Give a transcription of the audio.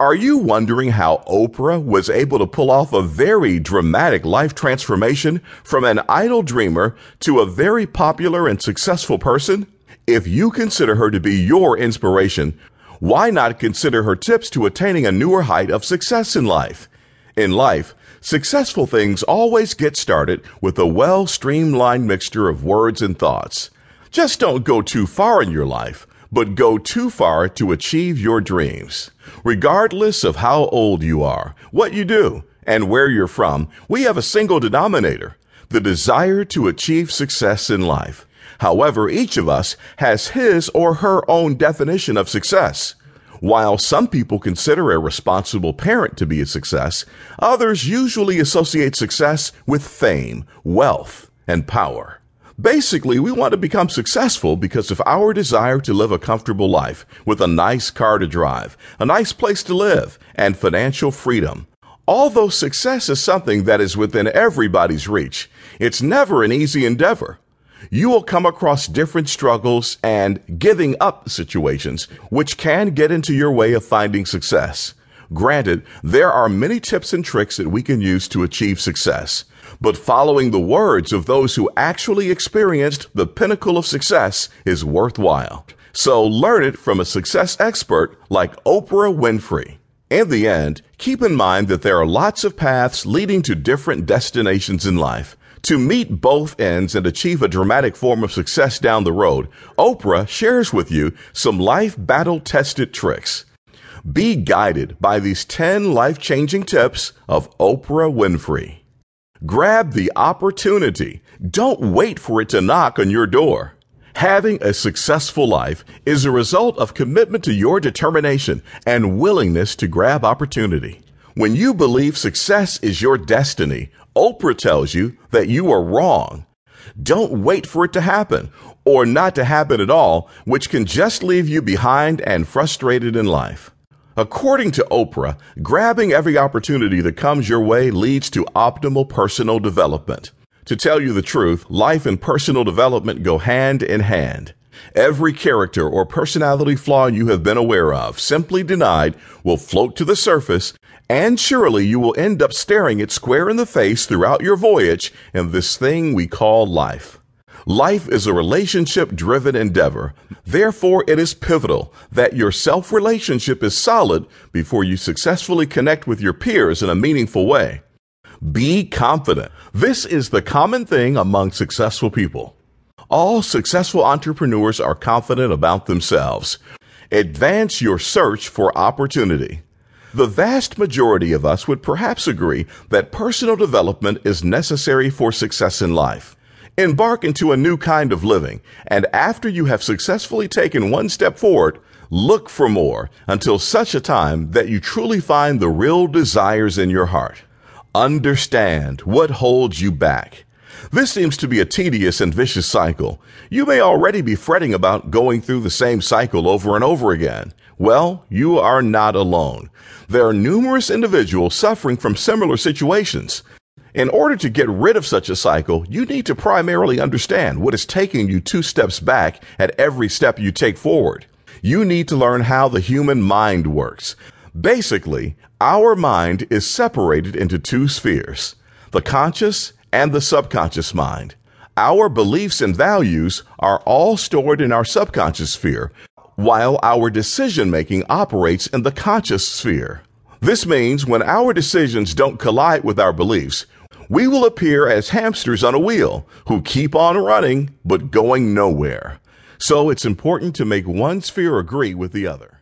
Are you wondering how Oprah was able to pull off a very dramatic life transformation from an idle dreamer to a very popular and successful person? If you consider her to be your inspiration, why not consider her tips to attaining a newer height of success in life? In life, successful things always get started with a well streamlined mixture of words and thoughts. Just don't go too far in your life but go too far to achieve your dreams. Regardless of how old you are, what you do, and where you're from, we have a single denominator the desire to achieve success in life. However, each of us has his or her own definition of success. While some people consider a responsible parent to be a success, others usually associate success with fame, wealth, and power. Basically, we want to become successful because of our desire to live a comfortable life with a nice car to drive, a nice place to live, and financial freedom. Although success is something that is within everybody's reach, it's never an easy endeavor. You will come across different struggles and giving up situations which can get into your way of finding success. Granted, there are many tips and tricks that we can use to achieve success but following the words of those who actually experienced the pinnacle of success is worthwhile. So learn it from a success expert like Oprah Winfrey. In the end, keep in mind that there are lots of paths leading to different destinations in life. To meet both ends and achieve a dramatic form of success down the road, Oprah shares with you some life battle tested tricks. Be guided by these 10 life changing tips of Oprah Winfrey. Grab the opportunity. Don't wait for it to knock on your door. Having a successful life is a result of commitment to your determination and willingness to grab opportunity. When you believe success is your destiny, Oprah tells you that you are wrong. Don't wait for it to happen or not to happen at all, which can just leave you behind and frustrated in life. According to Oprah, grabbing every opportunity that comes your way leads to optimal personal development. To tell you the truth, life and personal development go hand in hand. Every character or personality flaw you have been aware of, simply denied, will float to the surface, and surely you will end up staring it square in the face throughout your voyage in this thing we call life. Life is a relationship driven endeavor. Therefore, it is pivotal that your self relationship is solid before you successfully connect with your peers in a meaningful way. Be confident. This is the common thing among successful people. All successful entrepreneurs are confident about themselves. Advance your search for opportunity. The vast majority of us would perhaps agree that personal development is necessary for success in life. Embark into a new kind of living, and after you have successfully taken one step forward, look for more until such a time that you truly find the real desires in your heart. Understand what holds you back. This seems to be a tedious and vicious cycle. You may already be fretting about going through the same cycle over and over again. Well, you are not alone. There are numerous individuals suffering from similar situations. In order to get rid of such a cycle, you need to primarily understand what is taking you two steps back at every step you take forward. You need to learn how the human mind works. Basically, our mind is separated into two spheres, the conscious and the subconscious mind. Our beliefs and values are all stored in our subconscious sphere, while our decision making operates in the conscious sphere. This means when our decisions don't collide with our beliefs, we will appear as hamsters on a wheel who keep on running but going nowhere. So it's important to make one sphere agree with the other.